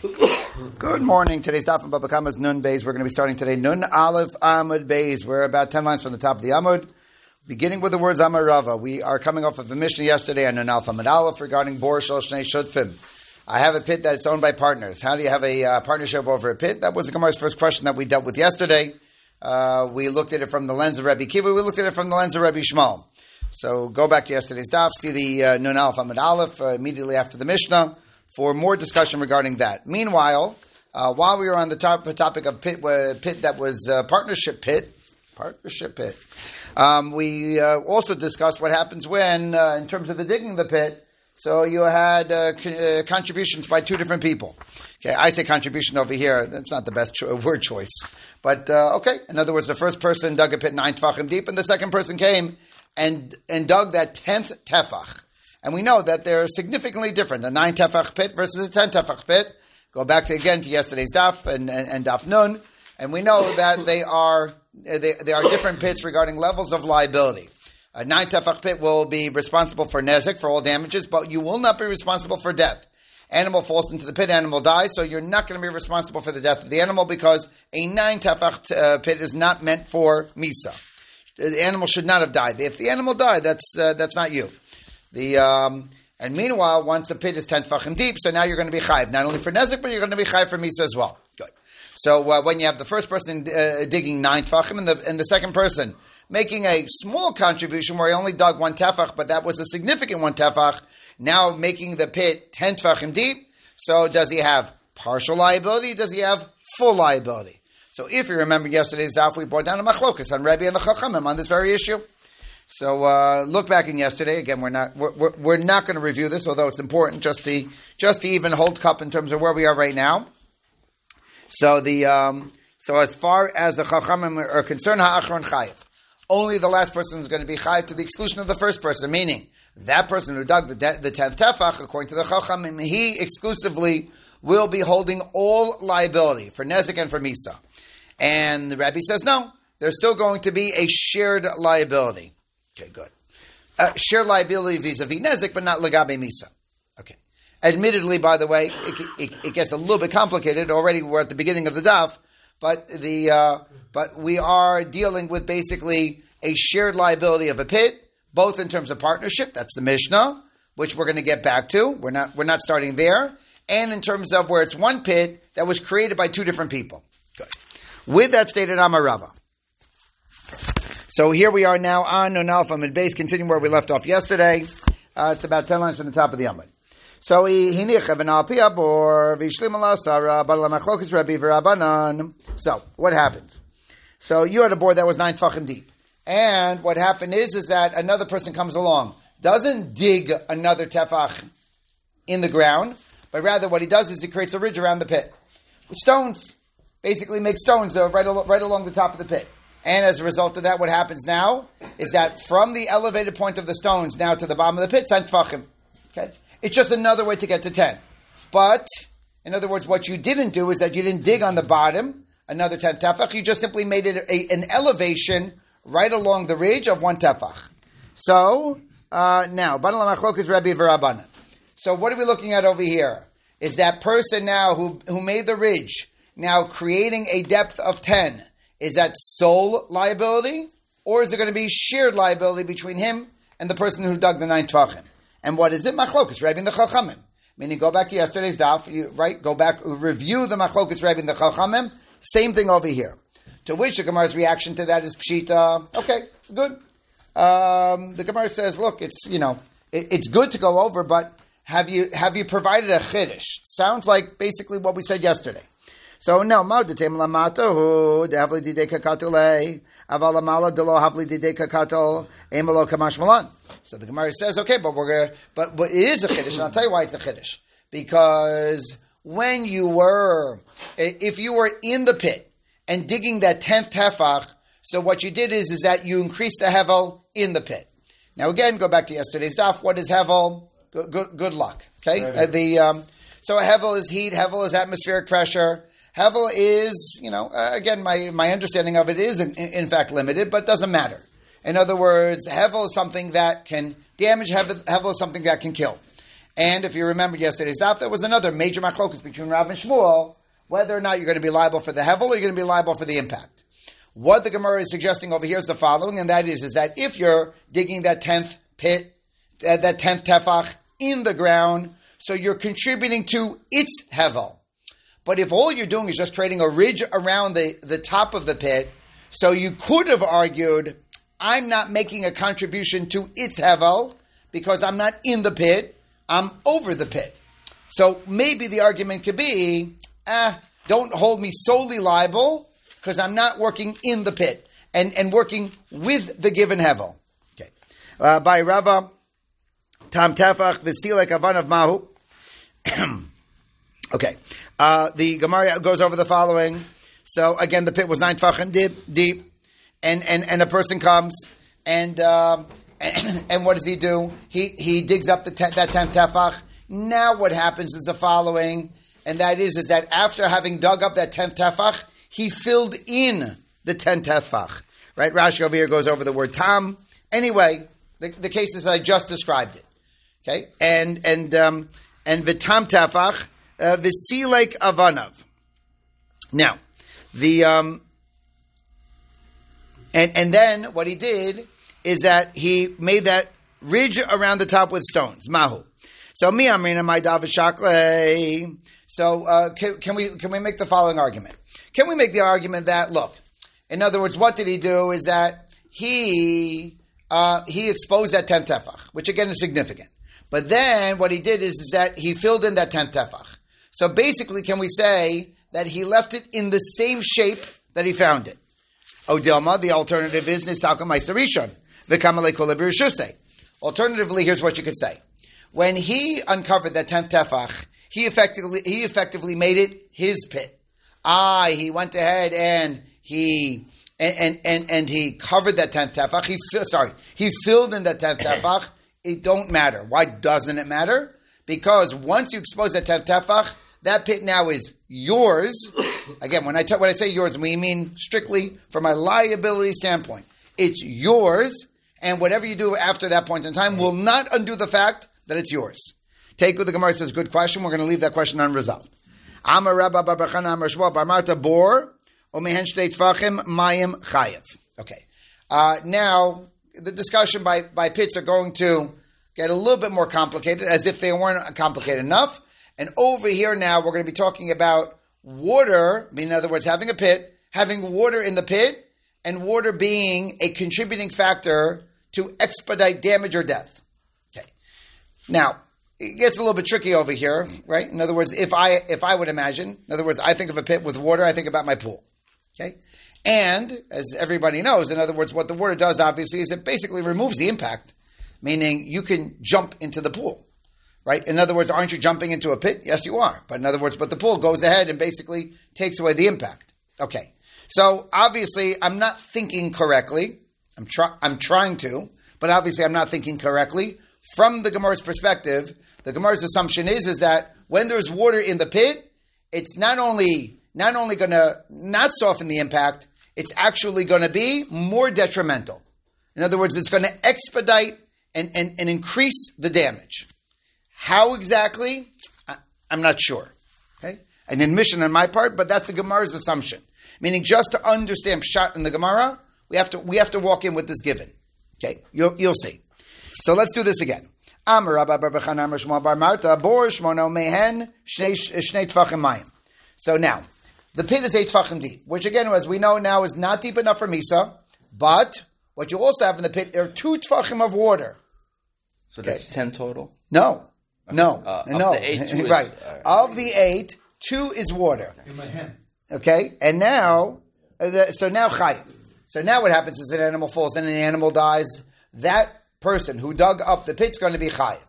Good morning. Today's daf from Baba Kama is Nun Beis. We're going to be starting today Nun Aleph Amud Beis. We're about 10 lines from the top of the Amud. Beginning with the words Amarava. We are coming off of a mission yesterday on Nun Aleph Amud Aleph regarding Bor Shal Shnei Shutfim. I have a pit that's owned by partners. How do you have a uh, partnership over a pit? That was the Gemara's first question that we dealt with yesterday. Uh, we looked at it from the lens of Rabbi Kiva. We looked at it from the lens of Rabbi Shmuel. So go back to yesterday's daf, see the uh, Nun Aleph Amud Aleph uh, immediately after the Mishnah for more discussion regarding that. Meanwhile, uh, while we were on the top, topic of pit, uh, pit that was uh, partnership pit, partnership pit, um, we uh, also discussed what happens when, uh, in terms of the digging the pit, so you had uh, contributions by two different people. Okay, I say contribution over here. That's not the best cho- word choice, but okay. In other words, the first person dug a pit nine tefachim deep, and the second person came and and dug that tenth tefach. And we know that they're significantly different. A nine tefach pit versus a ten tefach pit. Go back to again to yesterday's daf and, and, and daf nun, and we know that they are they, they are different pits regarding levels of liability. A nine tefach pit will be responsible for nezik for all damages, but you will not be responsible for death. Animal falls into the pit, animal dies, so you're not going to be responsible for the death of the animal because a nine tefach uh, pit is not meant for misa. The animal should not have died. If the animal died, that's uh, that's not you. The um, and meanwhile, once the pit is ten tefachim deep, so now you're going to be chayiv not only for nezik, but you're going to be chayiv for misa as well. Good. So uh, when you have the first person uh, digging nine tefachim and the and the second person making a small contribution where he only dug one tefach, but that was a significant one tefach, now making the pit ten tefachim deep. So does he have partial liability? Does he have full liability? So if you remember yesterday's daf, we brought down a machlokas on Rebbe and the Chachamim on this very issue. So uh, look back in yesterday. Again, we're not we're, we're, not going to review this, although it's important just to just to even hold cup in terms of where we are right now. So the um, so as far as the chachamim are concerned, ha'achron chayiv. Only the last person is going to be chayiv to the exclusion of the first person, meaning that person who dug the de- the tenth tefach, according to the chachamim, he exclusively will be holding all liability for nezik and for misa. And the rabbi says no, there's still going to be a shared liability. Okay, good. Uh, shared liability vis-a-vis Nezik, but not Legabe Misa. Okay. Admittedly, by the way, it, it, it, gets a little bit complicated. Already we're at the beginning of the daf, but the uh, but we are dealing with basically a shared liability of a pit, both in terms of partnership. That's the Mishnah, which we're going to get back to. We're not we're not starting there, and in terms of where it's one pit that was created by two different people. Good. With that stated, Amarava. So here we are now on Nun Aleph Amud Beis, continuing where we left off yesterday. Uh, it's about 10 lines from the top of the Amud. So So what happens? So you had a bor that was nine tefachim deep, and what happened is is that another person comes along, doesn't dig another tefach in the ground, but rather what he does is he creates a ridge around the pit with stones. Basically, make stones uh, right, al- right along the top of the pit. And as a result of that, what happens now is that from the elevated point of the stones now to the bottom of the pit, ten tefachim. Okay, it's just another way to get to ten. But in other words, what you didn't do is that you didn't dig on the bottom another ten tefach. You just simply made it a, an elevation right along the ridge of one tefach. So uh, now, is Rabbi V'Rabbanan. So what are we looking at over here? Is that person now who who made the ridge now creating a depth of ten? Is that sole liability, or is it going to be shared liability between him and the person who dug the nine tvachim? And what is it? Machlokas, Rabbi the Chachamim. Meaning, go back to yesterday's daf, right? Go back, review the Machlokas, Rabbi the Chachamim. Same thing over here. To which the Gemara's reaction to that is pshita. Okay, good. Um, the Gemara says, look, it's you know, it, it's good to go over, but have you have you provided a chiddush? Sounds like basically what we said yesterday. So no, maudatim lamatahu dehavli didei kakatule aval amala delo havli didei kakatul emalo kamash malan. So the Gemara says, okay, but we're gonna, but, but it is a chiddush, and I'll tell you why it's a chiddush because when you were, if you were in the pit and digging that tenth tefach, so what you did is is that you increased the hevel in the pit. Now again, go back to yesterday's daf. What is hevel? Good, good, good luck. Okay, uh, the um, so a hevel is heat, hevel is atmospheric pressure. Hevel is, you know, uh, again, my, my understanding of it is in, in, fact limited, but doesn't matter. In other words, Hevel is something that can damage, Hevel, Hevel is something that can kill. And if you remember yesterday's daf, there was another major machlokus between Rav and Shmuel, whether or not you're going to be liable for the hevel or you're going to be liable for the impact. What the Gemara is suggesting over here is the following, and that is, is that if you're digging that tenth pit, that tenth tefach in the ground, so you're contributing to its hevel. But if all you're doing is just creating a ridge around the, the top of the pit, so you could have argued, I'm not making a contribution to its hevel because I'm not in the pit, I'm over the pit. So maybe the argument could be, ah, don't hold me solely liable because I'm not working in the pit and, and working with the given hevel. Okay. Uh, by Rava, Tam Tefach, V'stilek Avan of Mahu. okay. Uh, the Gemara goes over the following. So again, the pit was nine tefachim deep, deep, and, and, and a person comes and, uh, and, what does he do? He he digs up the ten, that tenth tefach. Now what happens is the following, and that is is that after having dug up that tenth tefach, he filled in the tenth tefach. Right? Rashi over here goes over the word tam. Anyway, the, the cases I just described it. Okay, and and um, and vitam tefach uh, visilek avanav. Now, the um, and and then what he did is that he made that ridge around the top with stones. Mahu. So mi amrina my davashakle. So uh, can, can, we can we make the following argument? Can we make the argument that look, in other words, what did he do? Is that he uh, he exposed that tenth tefach, which again is significant. But then what he did is, is that he filled in that tenth tefach. So basically, can we say that he left it in the same shape that he found it? Odilma, the alternative is Nistaka Rishon. Alternatively, here's what you could say. When he uncovered that tenth tefach, he effectively he effectively made it his pit. Ah, he went ahead and he and and and, he covered that tenth tefach. He sorry, he filled in that tenth tefach. It don't matter. Why doesn't it matter? Because once you expose that tenth tefach, that pit now is yours. Again, when I t- when I say yours, we mean strictly from a liability standpoint. It's yours, and whatever you do after that point in time will not undo the fact that it's yours. Take what the Gemara says, good question. We're going to leave that question unresolved. Amar Rabba Amar Shmuel Bor Omehen Mayim Chayev. Okay. Uh, now, the discussion by, by pits are going to get a little bit more complicated, as if they weren't complicated enough. And over here now, we're going to be talking about water, in other words, having a pit, having water in the pit, and water being a contributing factor to expedite damage or death. Okay. Now, it gets a little bit tricky over here, right? In other words, if I if I would imagine, in other words, I think of a pit with water, I think about my pool. Okay? And as everybody knows, in other words, what the water does obviously is it basically removes the impact, meaning you can jump into the pool. Right? In other words, aren't you jumping into a pit? Yes, you are. But in other words, but the pool goes ahead and basically takes away the impact. Okay. So obviously, I'm not thinking correctly. I'm, try- I'm trying to, but obviously, I'm not thinking correctly. From the Gemara's perspective, the Gemara's assumption is, is that when there's water in the pit, it's not only not only going to not soften the impact, it's actually going to be more detrimental. In other words, it's going to expedite and, and, and increase the damage. How exactly? I, I'm not sure. Okay? An admission on my part, but that's the Gemara's assumption. Meaning, just to understand shot in the Gemara, we have to we have to walk in with this given. Okay, you'll, you'll see. So let's do this again. So now, the pit is eight tfachim deep, which again, as we know now, is not deep enough for misa. But what you also have in the pit, there are two tfachim of water. So okay. that's ten total. No, no, uh, no. Eight, right. Is, right. Of the eight, two is water. In my hand. Okay, and now, uh, so now chayiv. So now what happens is an animal falls and an animal dies. That person who dug up the pit's going to be chayiv.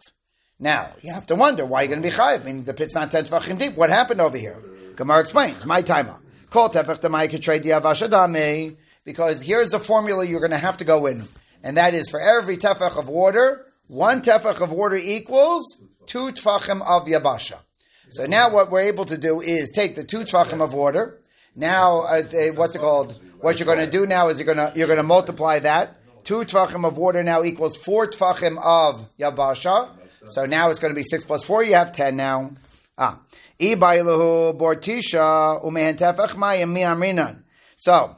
Now you have to wonder why you're going to be chayiv. Meaning the pit's not ten tefachim deep. What happened over here? Gemara explains. My timer. Call tefach diavashadame. Because here's the formula you're going to have to go in, and that is for every tefach of water, one tefach of water equals two tefachim of yabasha. So now what we're able to do is take the two tefachim of water. Now, uh, what's it called? What you're going to do now is you're going to you're going to multiply that. Two tefachim of water now equals four tefachim of yabasha. So now it's going to be six plus four. You have ten now. Ah, bortisha mayim So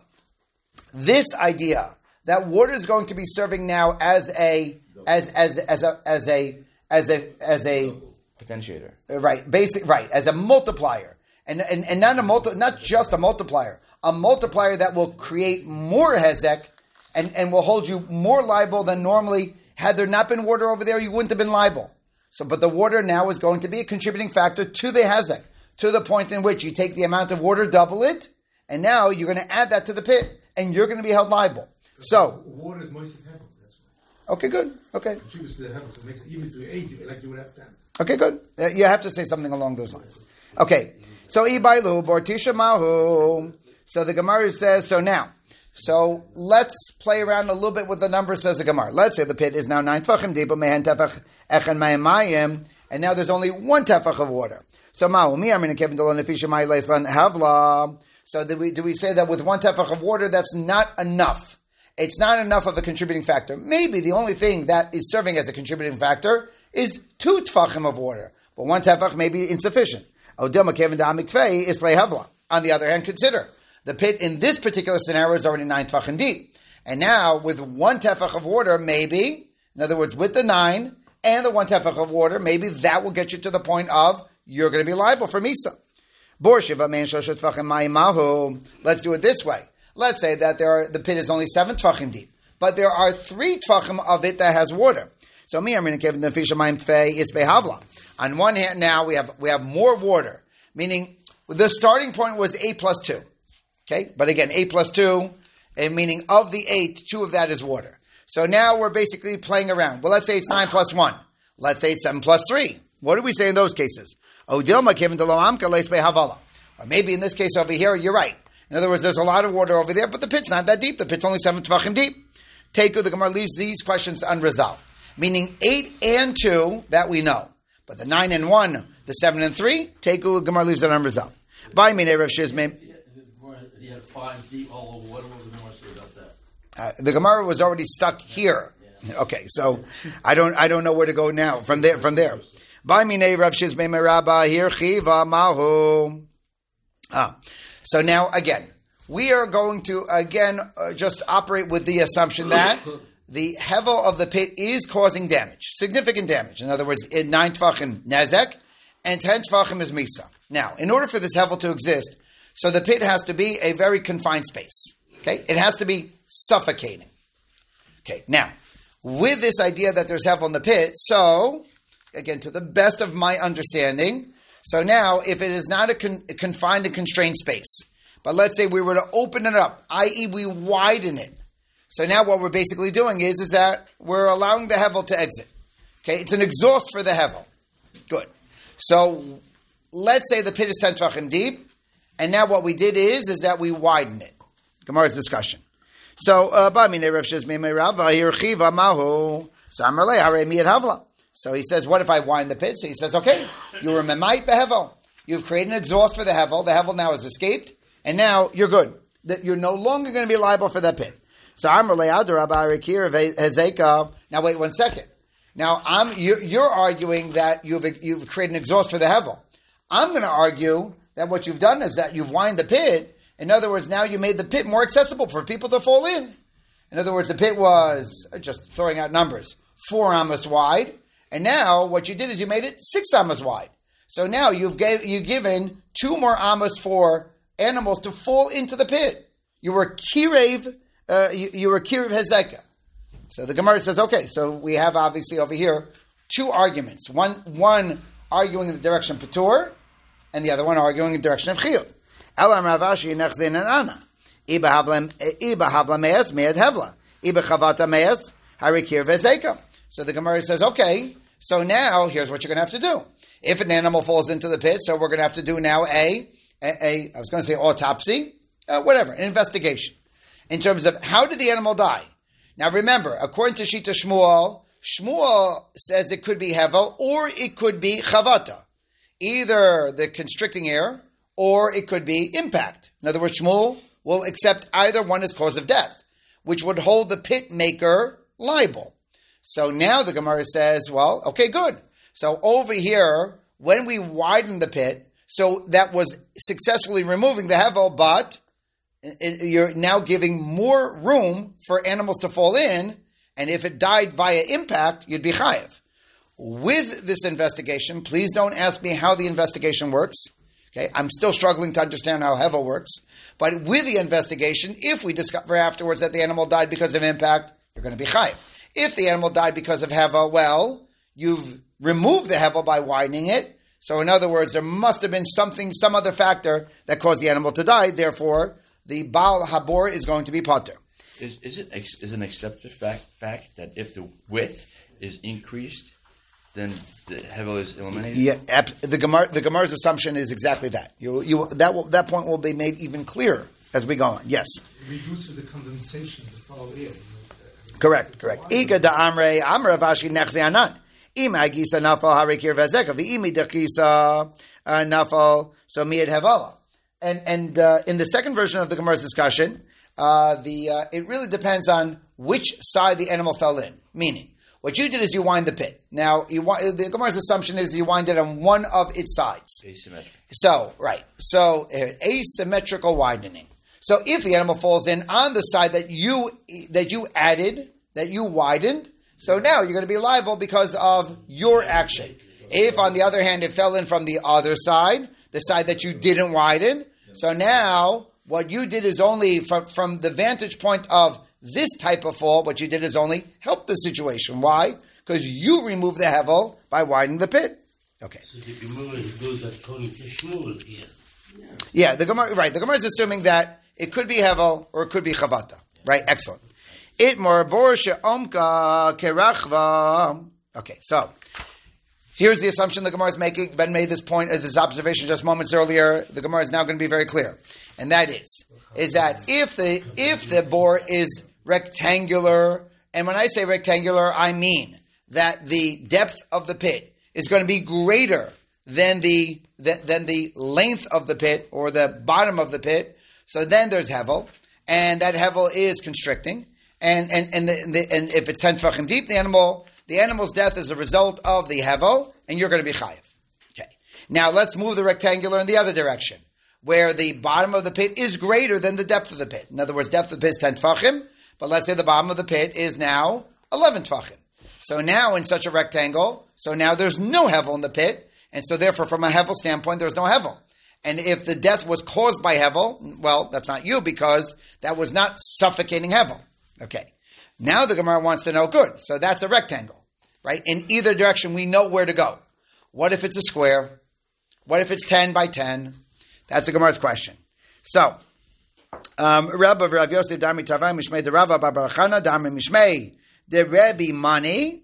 this idea that water is going to be serving now as a as as as a as a as a as a potentiator. Uh, right, basic right as a multiplier, and and, and not a multi, not just a multiplier, a multiplier that will create more hezek, and and will hold you more liable than normally. Had there not been water over there, you wouldn't have been liable. So, but the water now is going to be a contributing factor to the hezek, to the point in which you take the amount of water, double it, and now you're going to add that to the pit, and you're going to be held liable. So water is moist heaven. That's why. Okay, good. Okay. heaven, so it makes even if you eight, like you would have ten. Okay, good. Uh, you have to say something along those lines. Okay. So ibailu bortisha mahu. So the Gemara says so now. So let's play around a little bit with the numbers, says the Gemara. Let's say the pit is now nine tefachim deep, mehen tefach echen mayim, and now there's only one tefach of water. So ma'u mi amin kevin delon nefisha havla. So do we, do we say that with one tefach of water, that's not enough? It's not enough of a contributing factor. Maybe the only thing that is serving as a contributing factor is two tefachim of water, but one tefach may be insufficient. On the other hand, consider the pit in this particular scenario is already nine tefachim deep, and now with one tefach of water, maybe, in other words, with the nine and the one tefach of water, maybe that will get you to the point of you're going to be liable for misa. Let's do it this way. Let's say that there are, the pit is only seven tefachim deep, but there are three tefachim of it that has water. So me, I'm going to give the fish tfei. It's behavla. On one hand, now we have we have more water, meaning the starting point was eight plus two. Okay, but again, eight plus two, eh, meaning of the eight, two of that is water. So now we're basically playing around. Well, let's say it's nine plus one. Let's say it's seven plus three. What do we say in those cases? Or maybe in this case over here, you're right. In other words, there's a lot of water over there, but the pit's not that deep. The pit's only seven tvachim deep. Take the Gemara leaves these questions unresolved. Meaning eight and two, that we know. But the nine and one, the seven and three, take the Gemara leaves it unresolved. By me, Rav Shizmim. He had five deep all over. What was the Gemara say about that? Uh, the Gemara was already stuck here. Okay, so I don't I don't know where to go now from there from there. By me, Rav Shizmim Rabba here chiva mahu. Ah. So now, again, we are going to, again, uh, just operate with the assumption that the hevel of the pit is causing damage, significant damage. In other words, in nine tvachim nezek, and ten tvachim is misa. Now, in order for this hevel to exist, so the pit has to be a very confined space. Okay, it has to be suffocating. Okay, now with this idea that there's hevel in the pit, so again, to the best of my understanding, so now, if it is not a, con- a confined and constrained space, but let's say we were to open it up, i.e., we widen it. So now what we're basically doing is, is that we're allowing the hevel to exit. Okay, it's an exhaust for the hevel. Good. So let's say the pit is ten tvachim deep, and now what we did is, is that we widen it. Gemara's discussion. So, uh, so so he says, what if I wind the pit? So he says, okay, you were a memite behevel. You've created an exhaust for the hevel. The hevel now has escaped, and now you're good. That you're no longer going to be liable for that pit. So I'm Hezekah. Now wait one second. Now I'm you're, you're arguing that you've you've created an exhaust for the hevel. I'm going to argue that what you've done is that you've wind the pit. In other words, now you made the pit more accessible for people to fall in. In other words, the pit was just throwing out numbers four amos wide. And now what you did is you made it six amas wide. So now you've gave, you've given two more amas for animals to fall into the pit. You were kirev, uh, you, you, were kirev hezekah. So the Gemara says, okay, so we have obviously over here two arguments. One, one arguing in the direction of Patur, and the other one arguing in the direction of Chiyuv. Elam Ravashi nechzin and. Iba havla me'ez me'ed hevla. Iba chavata me'ez harikir. So the Gemara says, okay, so now, here's what you're going to have to do. If an animal falls into the pit, so we're going to have to do now a, a, a I was going to say autopsy, uh, whatever, an investigation in terms of how did the animal die. Now remember, according to Shita Shmuel, Shmuel says it could be hevel or it could be chavata, either the constricting air or it could be impact. In other words, Shmuel will accept either one as cause of death, which would hold the pit maker liable. So now the Gemara says, well, okay, good. So over here, when we widen the pit, so that was successfully removing the hevel, but it, you're now giving more room for animals to fall in, and if it died via impact, you'd be chayiv. With this investigation, please don't ask me how the investigation works. Okay, I'm still struggling to understand how hevel works. But with the investigation, if we discover afterwards that the animal died because of impact, you're going to be chayiv. If the animal died because of hevel, well, you've removed the hevel by widening it. So in other words, there must have been something, some other factor that caused the animal to die. Therefore, the Baal Habor is going to be potter. Is, is it ex- is an accepted fact fact that if the width is increased, then the hevel is eliminated? Yeah, ap- the Gemara, the Gemara's assumption is exactly that. You, you, that will, that point will be made even clearer as we go on. Yes, It reduces the condensation to follow air. Correct, correct. Ika da amre amra vashi nechze anan. Im agisa nafal harikir vezeka v'imi dechisa uh, nafal so miyad hevala. And and uh, in the second version of the Gemara's discussion, uh, the uh, it really depends on which side the animal fell in. Meaning, what you did is you wind the pit. Now, you the Gemara's assumption is you wind it on one of its sides. Asymmetric. So, right. So, asymmetrical widening. So, if the animal falls in on the side that you that you added, that you widened, so now you're going to be liable because of your action. If, on the other hand, it fell in from the other side, the side that you didn't widen, so now what you did is only from, from the vantage point of this type of fall, what you did is only help the situation. Why? Because you removed the hevel by widening the pit. Okay. So the Gemara goes according to Shmuel here. Yeah, the Gemara, right. The Gemara is assuming that it could be Hevel or it could be Chavata. Right? Excellent. It more borsha omka kerachva. Okay, so here's the assumption the Gemara is making. Ben made this point as his observation just moments earlier. The Gemara is now going to be very clear, and that is is that if the if the bore is rectangular, and when I say rectangular, I mean that the depth of the pit is going to be greater than the than the length of the pit or the bottom of the pit. So then there's hevel, and that hevel is constricting, and and and, the, the, and if it's ten tefachim deep, the animal the animal's death is a result of the hevel, and you're going to be chayiv. Okay. Now let's move the rectangular in the other direction, where the bottom of the pit is greater than the depth of the pit. In other words, depth of the pit is ten tefachim, but let's say the bottom of the pit is now eleven tefachim. So now in such a rectangle, so now there's no hevel in the pit, and so therefore from a hevel standpoint, there's no hevel. And if the death was caused by hevel, well, that's not you because that was not suffocating hevel. Okay. Now the Gemara wants to know, good, so that's a rectangle, right? In either direction, we know where to go. What if it's a square? What if it's 10 by 10? That's the Gemara's question. So, um, Rabba Rav Yosef Dami Tavai Mishmei the Rava Babarachana Dami Mishmei de Rebbe Mani.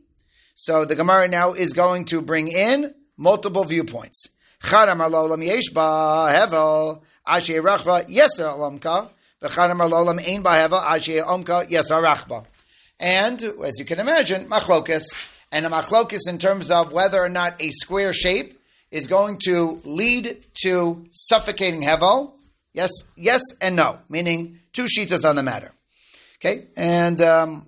So the Gemara now is going to bring in multiple viewpoints. Yesh Ba Hevel Ashe Rachva Yeser Ein Ba Hevel Omka Yeser Rachba. And as you can imagine, machlokus and a machlokus in terms of whether or not a square shape is going to lead to suffocating hevel. Yes, yes, and no, meaning two shitas on the matter. Okay, and um,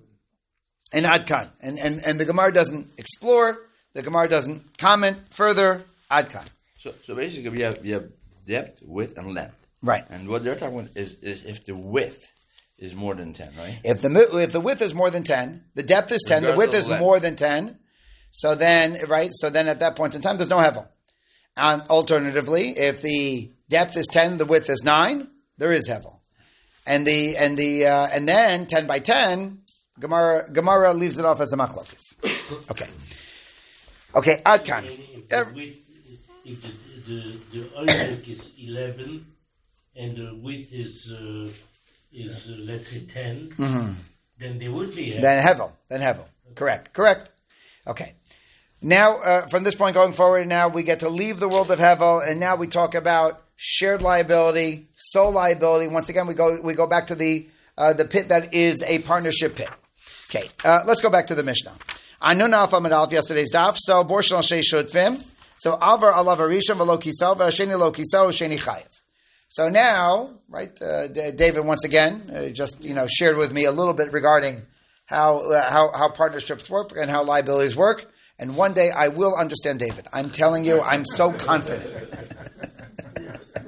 and adkan, and and and the Gemara doesn't explore. The Gemara doesn't comment further. Adkan, So, so basically, we have we have depth, width, and length. right? And what they're talking about is, is if the width is more than ten, right? If the if the width is more than ten, the depth is ten, the width is length. more than ten. So then, right? So then, at that point in time, there's no hevel. And alternatively, if the depth is ten, the width is nine, there is hevel. And the and the uh, and then ten by ten, Gemara Gemara leaves it off as a machlokas. Okay, okay, Adkan. If the the, the, Olympic is 11 and the width is, uh, is uh, let's say 10, then they would be. Then hevel. Then hevel. Correct. Correct. Okay. Now, uh, from this point going forward, now we get to leave the world of hevel, and now we talk about shared liability, sole liability. Once again, we go we go back to the uh, the pit that is a partnership pit. Okay, uh, let's go back to the Mishnah. Anun alpha medalf yesterday's daf. So borshin al shei shutfim. So alvar alav arishon v'lo kisau v'asheni lo kisau sheni chayiv. So now, right, uh, David once again uh, just you know shared with me a little bit regarding how uh, how how partnerships work and how liabilities work, And one day I will understand David. I'm telling you, I'm so confident.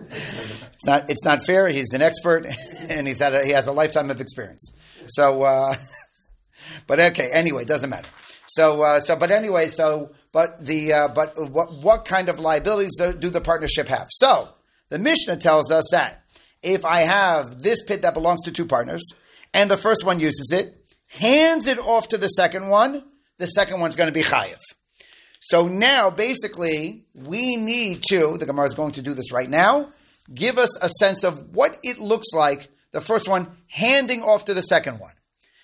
it's not, it's not fair. He's an expert, and he's had a, he has a lifetime of experience. So, uh, but okay. Anyway, doesn't matter. So, uh, so, but anyway, so, but the, uh, but what, what kind of liabilities do, the partnership have? So, the Mishnah tells us that if I have this pit that belongs to two partners, and the first one uses it, hands it off to the second one, the second one's going to be chayiv. So now, basically, we need to, the Gemara is going to do this right now, give us a sense of what it looks like, the first one handing off to the second one.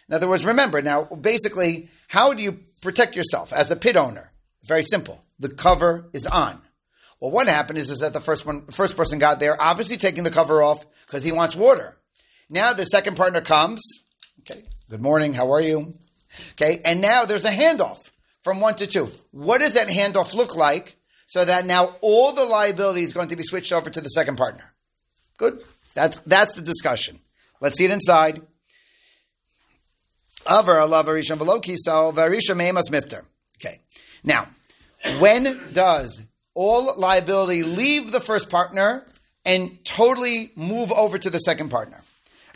In other words, remember, now, basically, how do you protect yourself as a pit owner? Very simple. The cover is on. Well, what happened is, is that the first one, first person got there, obviously taking the cover off because he wants water. Now the second partner comes. Okay, good morning. How are you? Okay, and now there's a handoff from one to two. What does that handoff look like? So that now all the liability is going to be switched over to the second partner. Good. That's that's the discussion. Let's see it inside. Okay. Now, when does all liability leave the first partner and totally move over to the second partner?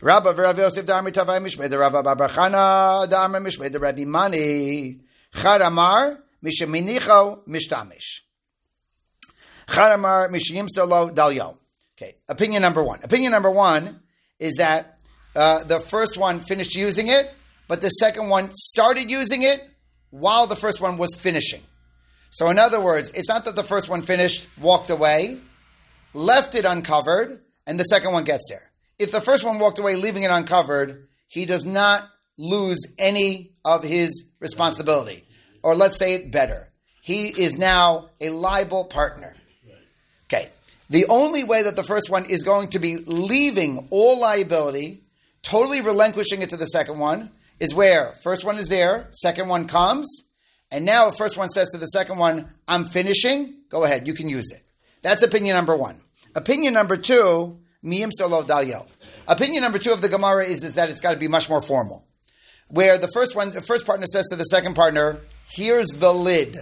Rabba v'Rav Yosef da'amri tavai mishmei the Rabba Barachana da'amri mishmei the Rabbi Mani Chad Amar misheminicho mishtamish Chad Amar mishiyim solo dalyo Okay, opinion number one. Opinion number one is that uh, the first one finished using it, but the second one started using it while the first one was finishing. So, in other words, it's not that the first one finished, walked away, left it uncovered, and the second one gets there if the first one walked away leaving it uncovered, he does not lose any of his responsibility. Or let's say it better. He is now a liable partner. Okay. The only way that the first one is going to be leaving all liability, totally relinquishing it to the second one, is where first one is there, second one comes, and now the first one says to the second one, I'm finishing, go ahead, you can use it. That's opinion number one. Opinion number two Miyim Solo Dalyo. Opinion number two of the Gemara is, is that it's got to be much more formal. Where the first one, the first partner says to the second partner, here's the lid.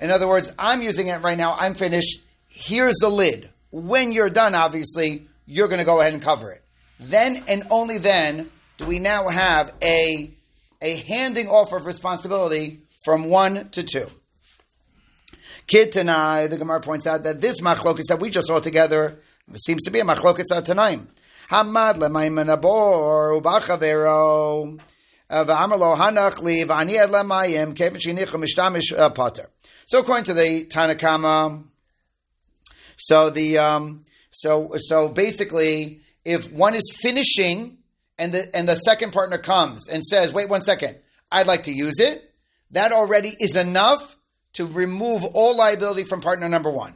In other words, I'm using it right now, I'm finished, here's the lid. When you're done, obviously, you're going to go ahead and cover it. Then and only then do we now have a, a handing off of responsibility from one to two. Kid Tanai, the Gemara points out that this machlokas that we just saw together seems to be a machloket tanaim. Hamad lemayim ubachavero uh, potter. So according to the Tanakama, so the um, so so basically, if one is finishing and the and the second partner comes and says, "Wait one second, I'd like to use it," that already is enough to remove all liability from partner number one.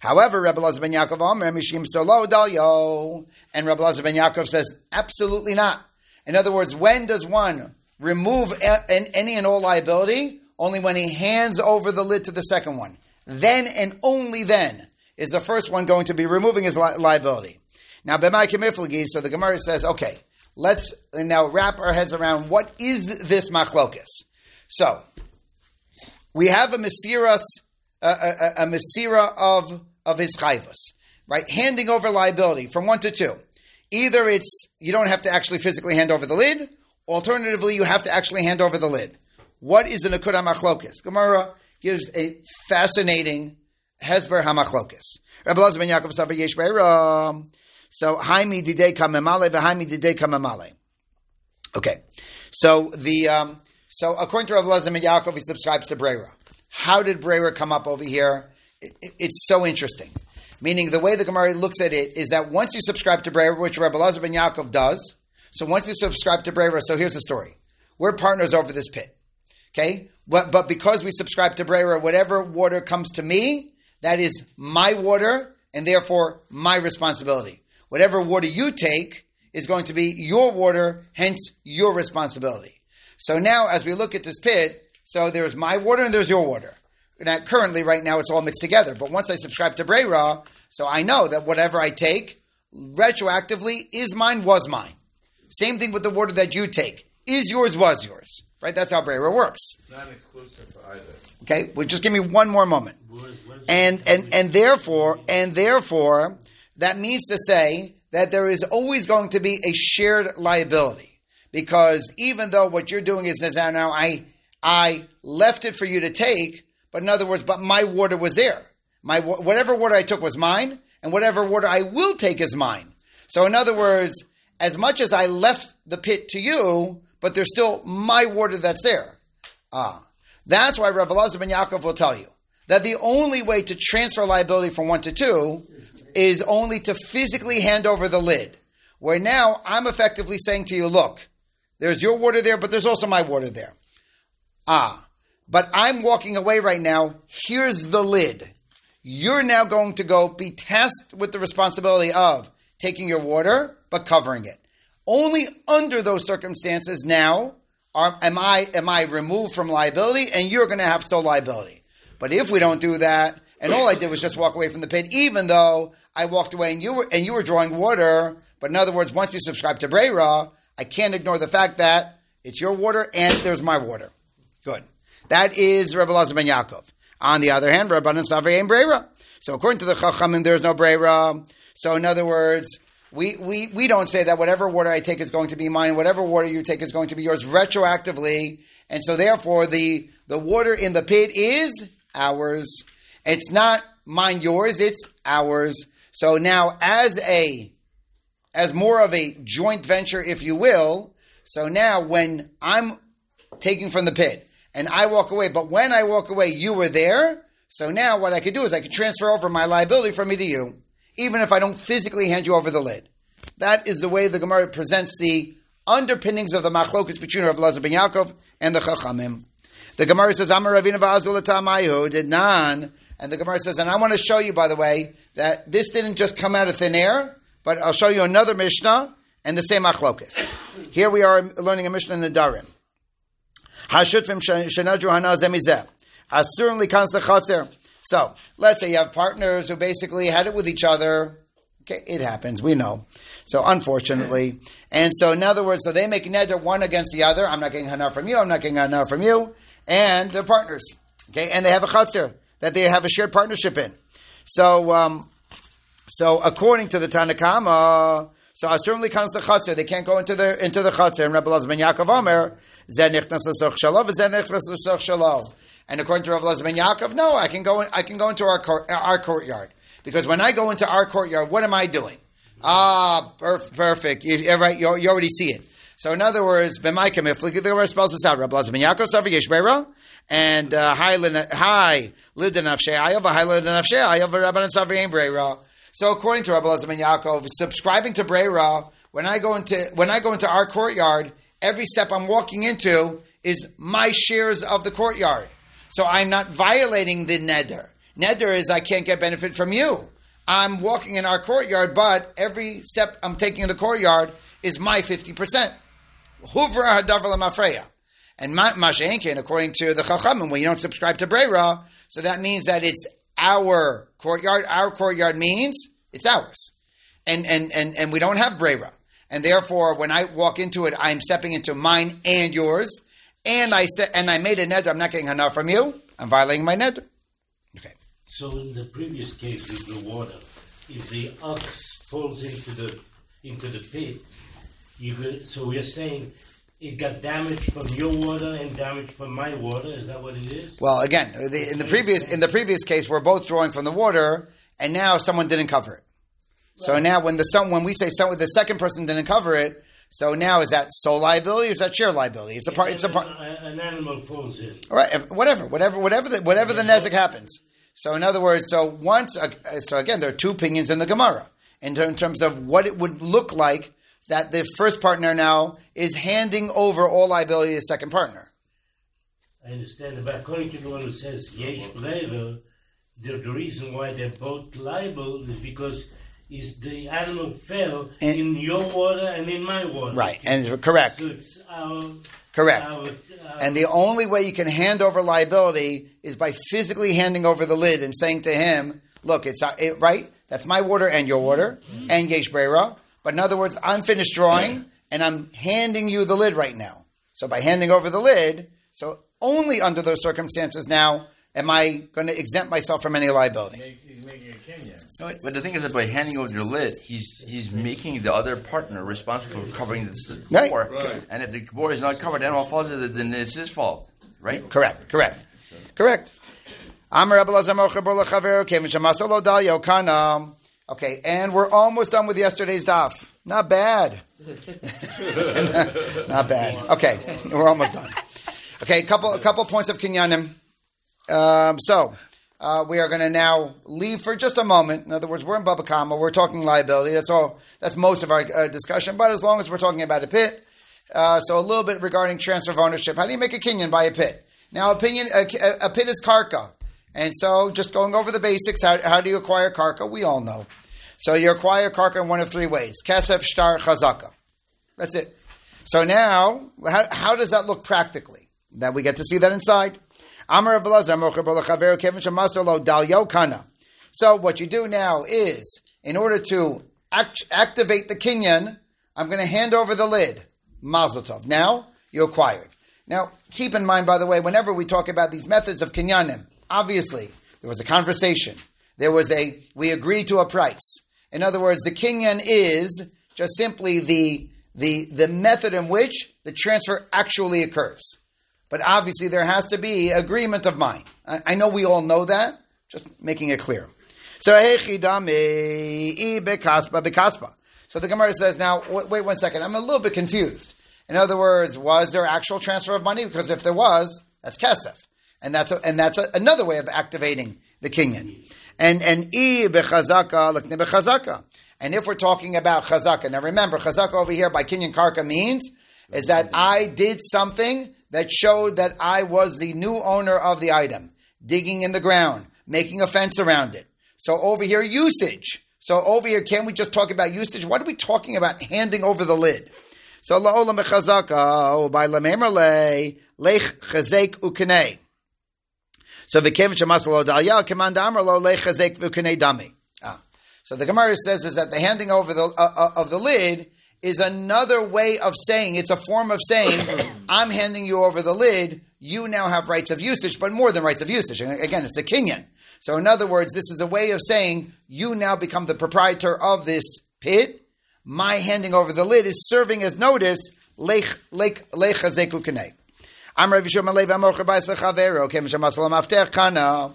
However, Rebbe Lazar ben Yaakov Mishim Dalyo, and Rebbe Lazar ben Yaakov says absolutely not. In other words, when does one remove any and all liability? Only when he hands over the lid to the second one. Then and only then is the first one going to be removing his li- liability. Now, Kimiflagi, so the Gemara says, okay, let's now wrap our heads around what is this machlokus. So, we have a Mesiras, a, a, a Mesira of of his chayvus, right? Handing over liability from one to two. Either it's you don't have to actually physically hand over the lid, alternatively you have to actually hand over the lid. What is the nakuda machlokis? Gemara gives a fascinating hesber hamachlokis. Rabbi Lazar ben Yaakov Savar Yesh So haimi didei kamemale v'haimi didei kamemale. Okay, so the um, so according to Rabbi Lazar ben Yaakov, he subscribes to Brera. How did Brera come up over here? it, it's so interesting. Meaning, the way the Gemara looks at it is that once you subscribe to Brera, which Rabbi Lazar ben Yaakov does, so once you subscribe to Brera, so here's the story: we're partners over this pit, okay? But but because we subscribe to Brera, whatever water comes to me, that is my water, and therefore my responsibility. Whatever water you take is going to be your water, hence your responsibility. So now, as we look at this pit, so there's my water and there's your water. Now, currently, right now, it's all mixed together. But once I subscribe to Brera, so I know that whatever I take retroactively is mine, was mine. Same thing with the water that you take. Is yours, was yours. Right? That's how Brera works. Not exclusive for either. Okay, well, just give me one more moment. What is- what is- And and and therefore and therefore that means to say that there is always going to be a shared liability because even though what you're doing is now now I I left it for you to take, but in other words, but my water was there. My whatever water I took was mine, and whatever water I will take is mine. So in other words, as much as I left the pit to you, but there's still my water that's there. Ah, that's why Rav Elazar ben Yaakov will tell you that the only way to transfer liability from one to two is only to physically hand over the lid. Where now I'm effectively saying to you, look, there's your water there, but there's also my water there. Ah, but I'm walking away right now. Here's the lid. You're now going to go be tasked with the responsibility of taking your water, but covering it. Only under those circumstances now are, am I am I removed from liability, and you're going to have sole liability. But if we don't do that, and all I did was just walk away from the pit, even though I walked away and you were and you were drawing water, but in other words, once you subscribe to Brera, I can't ignore the fact that it's your water and there's my water. Good. That is Rebbe Lazar ben Yaakov. On the other hand, Rabbanan Savri ain't Brera. So according to the Chachamim, there's no Brera. So in other words, we, we, we don't say that whatever water I take is going to be mine, whatever water you take is going to be yours retroactively. And so therefore the, the water in the pit is ours. It's not mine, yours, it's ours. So now as a, as more of a joint venture, if you will, so now when I'm taking from the pit and I walk away, but when I walk away, you were there. So now what I could do is I could transfer over my liability from me to you, even if I don't physically hand you over the lid. That is the way the Gemara presents the underpinnings of the machlokas between Rav Lazar ben Yaakov and the Chachamim. The Gemara says, "I'm Amar Ravina Ba'azul did nan, and the Gemara says, and I want to show you, by the way, that this didn't just come out of thin air, but I'll show you another Mishnah and the same machlokas. Here we are learning a Mishnah in Nedarim. Hashutfim shenadru hana zemizeh. Asur likans lechatzer. So, let's say you have partners who basically had it with each other. Okay, it happens, we know. So, unfortunately. And so, in other words, so they make neder one against the other. I'm not getting hana from you, I'm not getting hana from you. And they're partners. Okay, and they have a chatzir that they have a shared partnership in. So, um, so according to the Tanakama, so certainly comes the chatzir. They can't go into the into the chatzir. And Rabbi Lazar ben Yaakov Omer, zeh nichnas l'soch shalom, zeh nichnas l'soch shalom. And according to Rabbi Lazar ben Yaakov, no, I can go. In, I can go into our court, our courtyard because when I go into our courtyard, what am I doing? Ah, perf- perfect. You, right. You, you already see it. So in other words, b'maikim, if look at the Gemara spells this out, Rabbi Lazar ben Yaakov savar yeshbera, and uh, hi lin- hi lidin nafshei ayav, hi lidin nafshei ayav, Rabbanan savar ein brera. So according to Rabbi Lazar ben Yaakov, subscribing to brera, when I go into when I go into our courtyard, every step I'm walking into is my shares of the courtyard. So I'm not violating the neder. Neder is I can't get benefit from you. I'm walking in our courtyard, but every step I'm taking in the courtyard is my 50%. Huvra hadavar lemafreya. And ma- Mashenkin, according to the Chachamim, when you don't subscribe to Brera, so that means that it's our courtyard. Our courtyard means it's ours. And, and, and, and we don't have Brera. And therefore, when I walk into it, I'm stepping into mine and yours. And I said, and I made a neder. I'm not getting enough from you. I'm violating my neder. Okay. So in the previous case with the water, if the ox falls into the into the pit, you could, so we're saying it got damaged from your water and damaged from my water. Is that what it is? Well, again, the, in the previous in the previous case, we're both drawing from the water, and now someone didn't cover it. So now, when the some when we say someone, the second person didn't cover it, so now is that sole liability or is that share liability? It's a part. It's a part. An animal falls in. All right, whatever, whatever, whatever the whatever the nezik happens. So in other words, so once, uh, so again, there are two opinions in the Gemara in, ter- in terms of what it would look like that the first partner now is handing over all liability to the second partner. I understand, but according to the one who says yesh brera, the, the reason why they're both liable is because is the animal fell And- in your water and in my water. Right, and correct, So it's our correct. our, our And the only way you can hand over liability is by physically handing over the lid and saying to him, "Look, it's uh, it, right. That's my water and your water and yesh brera." But in other words, I'm finished drawing and I'm handing you the lid right now. So by handing over the lid, so only under those circumstances now am I going to exempt myself from any liability. He's making a Kinyan. No, but the thing is that by handing over the lid, he's he's making the other partner responsible for covering this Right. floor. Right. And if the bor is not covered, then all falls into then it's his fault, right? Correct, correct, correct. Amar Rabbi Elazar Mocher Bar Lechaver, Kevin Shemaso Dal Yokana. Okay, and we're almost done with yesterday's daf. Not bad. Not bad. Okay, we're almost done. Okay, a couple, a couple points of kinyanim. Um, so, uh, we are going to now leave for just a moment. In other words, we're in Baba Kama. We're talking liability. That's all. That's most of our uh, discussion. But as long as we're talking about a pit, uh, so a little bit regarding transfer of ownership. How do you make a kinyan by a pit? Now, opinion a, a pit is karka, and so just going over the basics. How, how do you acquire karka? We all know. So you acquire karka in one of three ways: kesef, shtar, chazaka. That's it. So now, how, how does that look practically? That we get to see that inside. So what you do now is, in order to act- activate the kinyan, I'm going to hand over the lid. Mazel tov. Now you acquired. Now keep in mind, by the way, whenever we talk about these methods of kinyanim, obviously there was a conversation. There was a we agreed to a price. In other words, the kinyan is just simply the the the method in which the transfer actually occurs. But obviously, there has to be agreement of mind. I, I know we all know that. Just making it clear. So. So the Gemara says, now, wait, wait one second. I'm a little bit confused. In other words, was there actual transfer of money? Because if there was, that's kesef, and that's a, and that's a, another way of activating the kinyan. And and i bechazaka bechazaka. And if we're talking about chazaka, now remember, chazaka over here by kinyan karka means is that I did something that showed that I was the new owner of the item, digging in the ground, making a fence around it. So over here, usage. So over here, can we just talk about usage? What are we talking about handing over the lid? So la'olam bechazaka, oh, by lamemerle, lech chazek ukenei. So v'kevin shemasalo dalyal command amrlo lech chazek ukenei dami. Ah. So the Gemara says is that the handing over the, uh, uh, of the lid is another way of saying, it's a form of saying, I'm handing you over the lid, you now have rights of usage, but more than rights of usage. And again, it's a kinyan. So in other words, this is a way of saying, you now become the proprietor of this pit. My handing over the lid is serving as notice, lech, lech, lech hazeku kanei. I'm Rav Yishua Malev Amor Chabayis Lechavero. Okay, Misham Masalam Aftech Kana.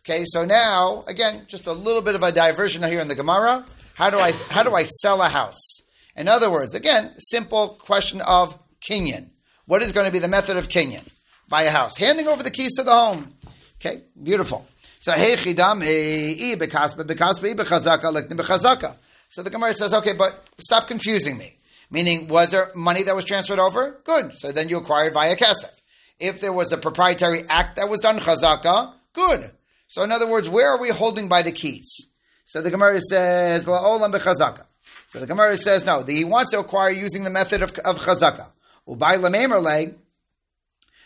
Okay, so now, again, just a little bit of a diversion here in the Gemara. How do I, how do I sell a house? In other words, again, simple question of kinyan. What is going to be the method of kinyan? Buy a house. Handing over the keys to the home. Okay, beautiful. So. So the Gemara says, okay, but stop confusing me. Meaning, was there money that was transferred over? Good. So then you acquired via kesef. If there was a proprietary act that was done, chazaka, good. So in other words, where are we holding by the keys? So the Gemara says, la'olam bechazaka. So the Gemara says, no, he wants to acquire using the method of, of chazaka. Ubay lamemer le,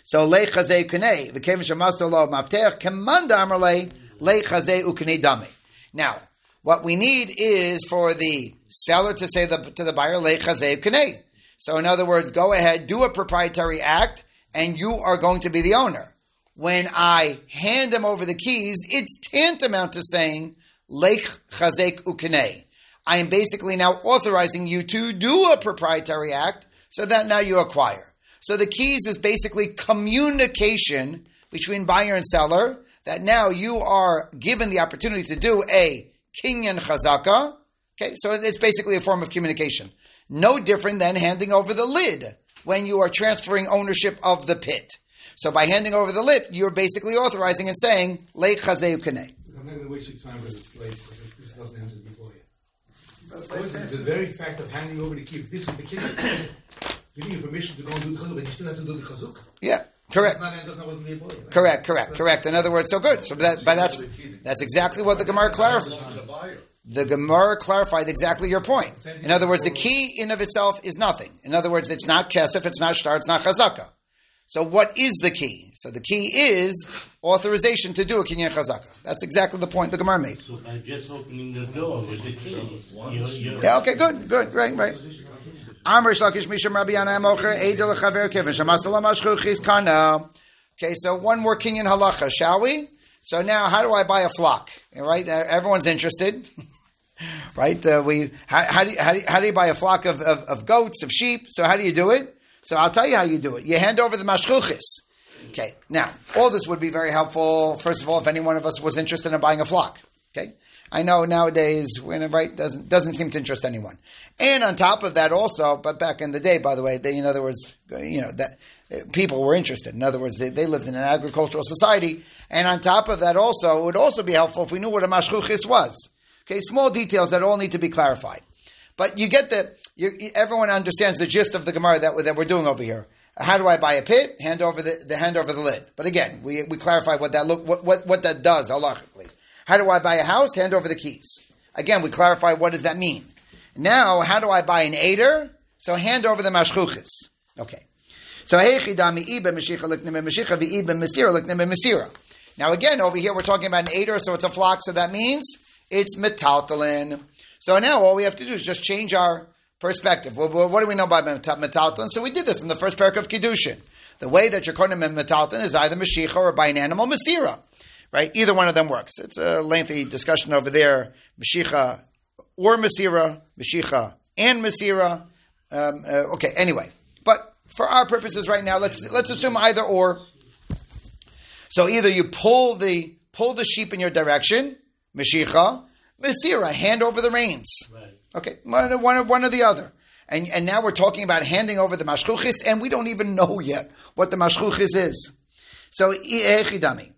so le chazei kunei, v'kevin shamaso lo mafteach, kemanda amar le, le chazei dame. Now, what we need is for the seller to say the, to the buyer, le kunei. So in other words, go ahead, do a proprietary act, and you are going to be the owner. When I hand them over the keys, it's tantamount to saying, Lech chazek ukenei. I am basically now authorizing you to do a proprietary act so that now you acquire. So the keys is basically communication between buyer and seller that now you are given the opportunity to do a kinyan chazaka. Okay, so it's basically a form of communication. No different than handing over the lid when you are transferring ownership of the pit. So by handing over the lid, you're basically authorizing and saying, Leit chazeu kanei. I'm not going to waste your time with this late because this doesn't answer before you. Of the very fact of handing over the key, if this is the key, giving you permission to go and do the chazuk, but you still have to do the chazuk. Yeah, correct. That's not, that's not wasn't the employee. right? Correct, correct, correct. In other words, so good. So that, by that's that's exactly what the Gemara clarified. The Gemara clarified exactly your point. In other words, the key in of itself is nothing. In other words, it's not kesef, it's not shtar, it's not chazaka. So what is the key? So the key is authorization to do a kinyan chazaka. That's exactly the point the Gemara made. So by just opening the door with the key, you're, you're Yeah, okay, good, good, right, right. Amr Shlakish Misham Rabbi Yana Eidel Chaver Kevin Shamasalam Ashchu Chizkana. Okay, so one more kinyan halacha, shall we? So now, how do I buy a flock? Right, everyone's interested. right? Uh, we how, how, do you, how, do you, how do you buy a flock of, of, of, goats of sheep? So how do you do it? So I'll tell you how you do it. You hand over the mashchuchis. Okay. Now, all this would be very helpful. First of all, if any one of us was interested in buying a flock. Okay. I know nowadays, when right doesn't doesn't seem to interest anyone. And on top of that, also, but back in the day, by the way, they, in other words, you know that people were interested. In other words, they, they lived in an agricultural society. And on top of that, also, it would also be helpful if we knew what a mashchuchis was. Okay, small details that all need to be clarified. But you get the, you, everyone understands the gist of the Gemara that, that we're doing over here. How do I buy a pit? Hand over the, the hand over the lid. But again, we, we clarify what that look what, what, what that does halachically. How do I buy a house? Hand over the keys. Again, we clarify what does that mean. Now, how do I buy an aider? So hand over the mashchuchis. Okay. So Now again, over here we're talking about an aider, so it's a flock, so that means it's metaltalin. So now all we have to do is just change our perspective. Well, what do we know about metaltalin? So we did this in the first parak of Kiddushin. The way that you're calling metaltalin is either Mashicha or by an animal Mesira. Right? Either one of them works. It's a lengthy discussion over there. Mashicha or Mesira, Mashicha and Mesira. Um, uh, okay, anyway. But for our purposes right now, let's let's assume either or. So either you pull the pull the sheep in your direction, Mashicha, Mesira, hand over the reins. Right. Okay, one, one, one or the other. And, and now we're talking about handing over the mashchuchis, and we don't even know yet what the mashchuchis is. So, echidami.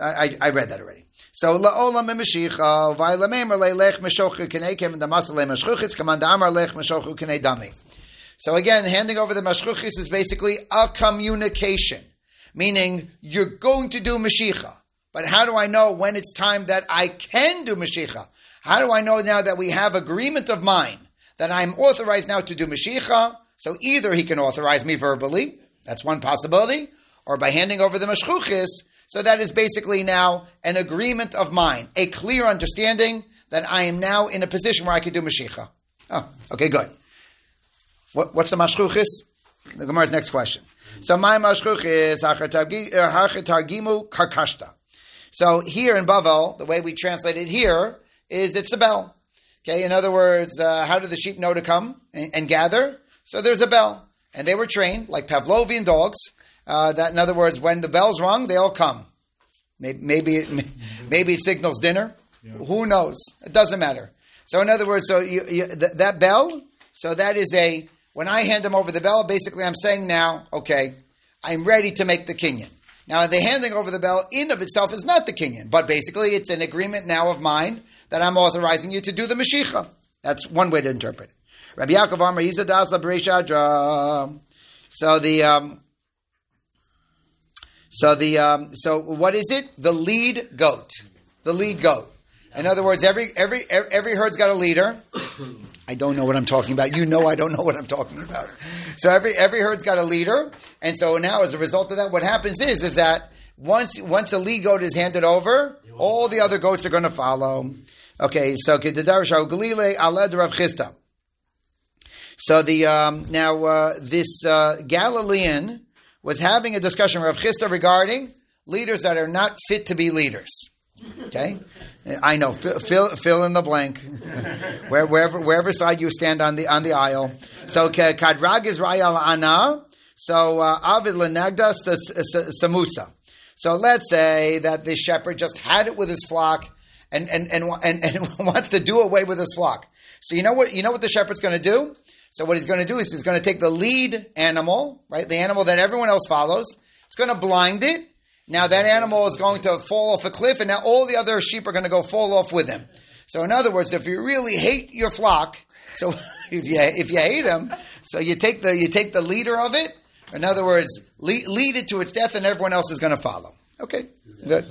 I, I read that already. So la'olam emashicha v'aylamemer le'lech meshochu k'nei kevin damasal le'mashchuchis kaman da'amar lech meshochu k'nei dami. So again, handing over the mashchuchis is basically a communication, meaning you're going to do mashicha. But how do I know when it's time that I can do Mashicha? How do I know now that we have agreement of mine that I'm authorized now to do Mashicha? So either he can authorize me verbally, that's one possibility, or by handing over the Mashchuchis, so that is basically now an agreement of mine, a clear understanding that I am now in a position where I can do Mashicha. Oh, okay, good. What, what's the Mashchuchis? The Gemara's next question. So my Mashchuchis, Hachatargimu Karkashta. So here in Bavel, the way we translate it here is it's the bell. Okay, in other words, uh, how do the sheep know to come and, and, gather? So there's a bell, and they were trained like Pavlovian dogs. Uh, that, in other words, when the bell's rung, they all come. Maybe maybe it, maybe it signals dinner. Yeah. Who knows? It doesn't matter. So in other words, so you, you, th- that bell. So that is a when I hand them over the bell. Basically, I'm saying now, okay, I'm ready to make the kinyan. Now, the handing over the bell in of itself is not the kinyan, but basically it's an agreement now of mine that I'm authorizing you to do the Mashicha. That's one way to interpret it. Rabbi Yaakov Amar Yizadas Labreishadra. So the um, so the um, so what is it? The lead goat. The lead goat. In other words, every every every herd's got a leader. I don't know what I'm talking about. You know I don't know what I'm talking about. So every every herd's got a leader, and so now as a result of that, what happens is is that once once a lead goat is handed over, all the other goats are going to follow. Okay, so Galile Aled Rav Chisda. So the um, now uh, this uh, Galilean was having a discussion with Rav Chisda regarding leaders that are not fit to be leaders. Okay, I know. Fill, fill, fill in the blank. Where, wherever wherever side you stand on the on the aisle. So kadrag is rayal ana. So uh, avid lenagda samusa. So let's say that the shepherd just had it with his flock and and, and, and, and wants to do away with his flock. So you know what you know what the shepherd's going to do. So what he's going to do is he's going to take the lead animal, right, the animal that everyone else follows. It's going to blind it now that animal is going to fall off a cliff, and now all the other sheep are going to go fall off with him. So, in other words, if you really hate your flock, so if you if you hate them, so you take the you take the leader of it. In other words, lead, lead it to its death, and everyone else is going to follow. Okay, good,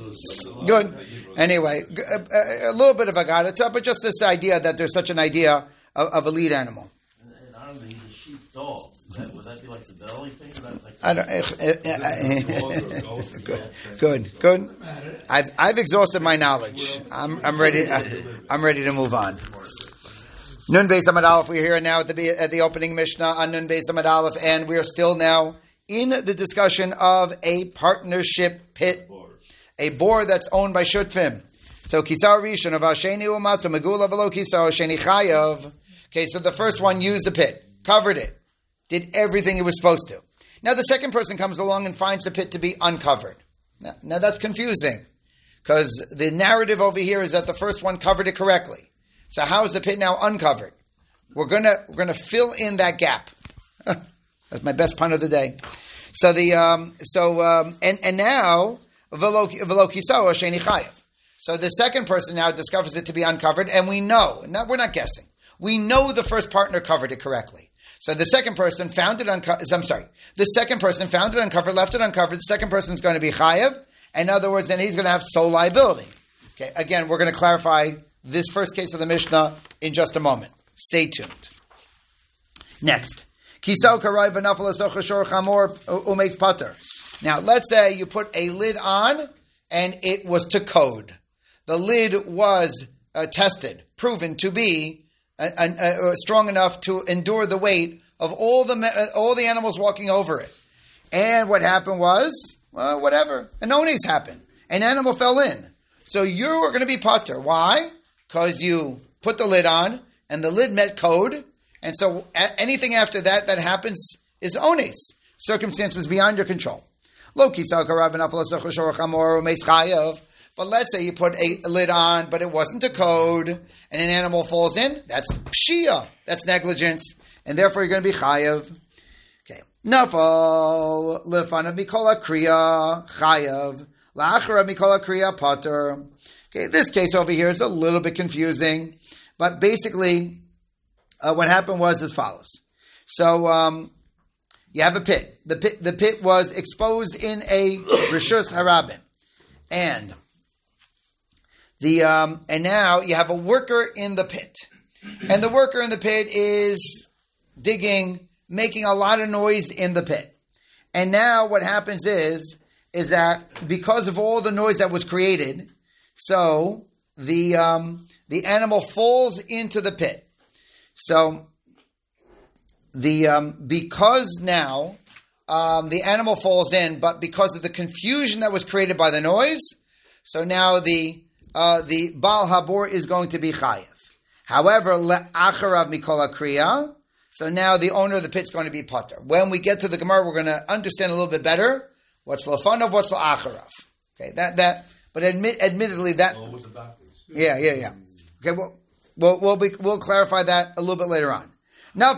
good. Anyway, a, uh, uh, a little bit of a gadata, uh, but just this idea that there's such an idea of, of a lead animal. And, and I don't a sheep dog. That, would that be like the belly thing? Like I don't. Uh, uh, uh, good, good, good. I've, I've exhausted my knowledge. I'm, I'm ready. I'm ready to move on. Nun Beis Amud Aleph. We're here now at the at the opening Mishnah on Nun Beis Amud Aleph, and we are still now in the discussion of a partnership pit, a bor that's owned by shutfim. So kisar rishon of Asheni umatzu megula velo kisar Asheni chayav. Okay, so the first one used the pit, covered it, did everything it was supposed to. Now the second person comes along and finds the pit to be uncovered. Now, now that's confusing because the narrative over here is that the first one covered it correctly. So how is the pit now uncovered? We're gonna we're gonna fill in that gap. That's my best pun of the day. So the um, so um, and and now chayev. So the second person now discovers it to be uncovered, and we know. Now we're not guessing. We know the first partner covered it correctly. So the second person found it uncovered. I'm sorry. The second person found it uncovered, left it uncovered. The second person is going to be chayev. In other words, then he's going to have sole liability. Okay. Again, we're going to clarify this first case of the Mishnah in just a moment. Stay tuned. Next. Now, let's say you put a lid on and it was to code. The lid was uh, tested, proven to be uh, uh, strong enough to endure the weight of all the uh, all the animals walking over it. And what happened was, well, whatever, an onis happened. An animal fell in. So you are going to be patur. Why? Because you put the lid on and the lid met code, and so anything after that that happens is ones, circumstances beyond your control. But let's say you put a lid on, but it wasn't a code, and an animal falls in, that's pshia, that's negligence, and therefore you're going to be chayav. Okay. Nafal, lefana mikola kriya, chayav, la'achara mikola kriya pater. Okay, this case over here is a little bit confusing. But basically, uh, what happened was as follows. So um, you have a pit. The pit the pit was exposed in a rishus harabim, and the um, and now you have a worker in the pit, and the worker in the pit is digging, making a lot of noise in the pit. And now what happens is is that because of all the noise that was created, so the um, the animal falls into the pit. So the um, because now um, the animal falls in, but because of the confusion that was created by the noise, so now the uh, the Baal Habor is going to be chayiv. However, le'acharav mikola kriya. So now the owner of the pit is going to be patur. When we get to the Gemara, we're going to understand a little bit better what's lafanav, what's la'acharav. Okay, that that. But admit, admittedly, that. Yeah, yeah, yeah. Okay, well, we'll, we'll, be, we'll clarify that a little bit later on. Now,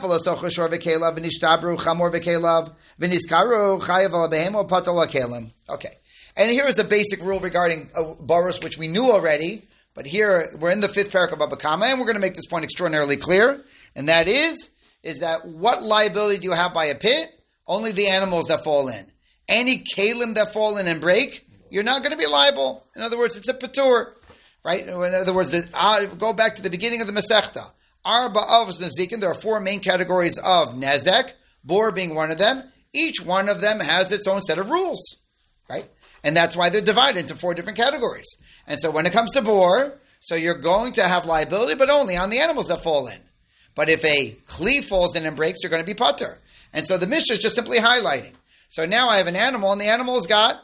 Okay. And here is a basic rule regarding uh, boros, which we knew already, but here we're in the fifth parak of Baba Kama, and we're going to make this point extraordinarily clear, and that is, is that what liability do you have by a pit? Only the animals that fall in. Any kalim that fall in and break, you're not going to be liable. In other words, it's a patur. Right? In other words, uh, go back to the beginning of the Masechta. Arba avos nezikin. There are four main categories of nezek. Bor being one of them. Each one of them has its own set of rules, right? And that's why they're divided into four different categories. And so when it comes to bor, so you're going to have liability, but only on the animals that fall in. But if a kli falls in and breaks, you're going to be patur. And so the Mishnah is just simply highlighting. So now I have an animal, and the animal's got